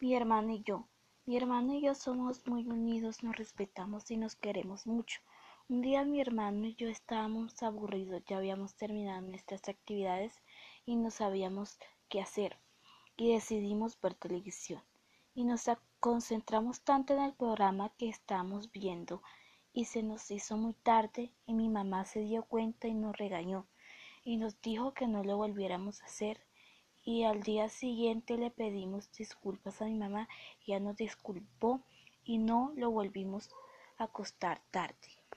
Mi hermano y yo. Mi hermano y yo somos muy unidos, nos respetamos y nos queremos mucho. Un día mi hermano y yo estábamos aburridos, ya habíamos terminado nuestras actividades y no sabíamos qué hacer y decidimos ver televisión. Y nos concentramos tanto en el programa que estábamos viendo y se nos hizo muy tarde y mi mamá se dio cuenta y nos regañó y nos dijo que no lo volviéramos a hacer y al día siguiente le pedimos disculpas a mi mamá y ella nos disculpó y no lo volvimos a acostar tarde.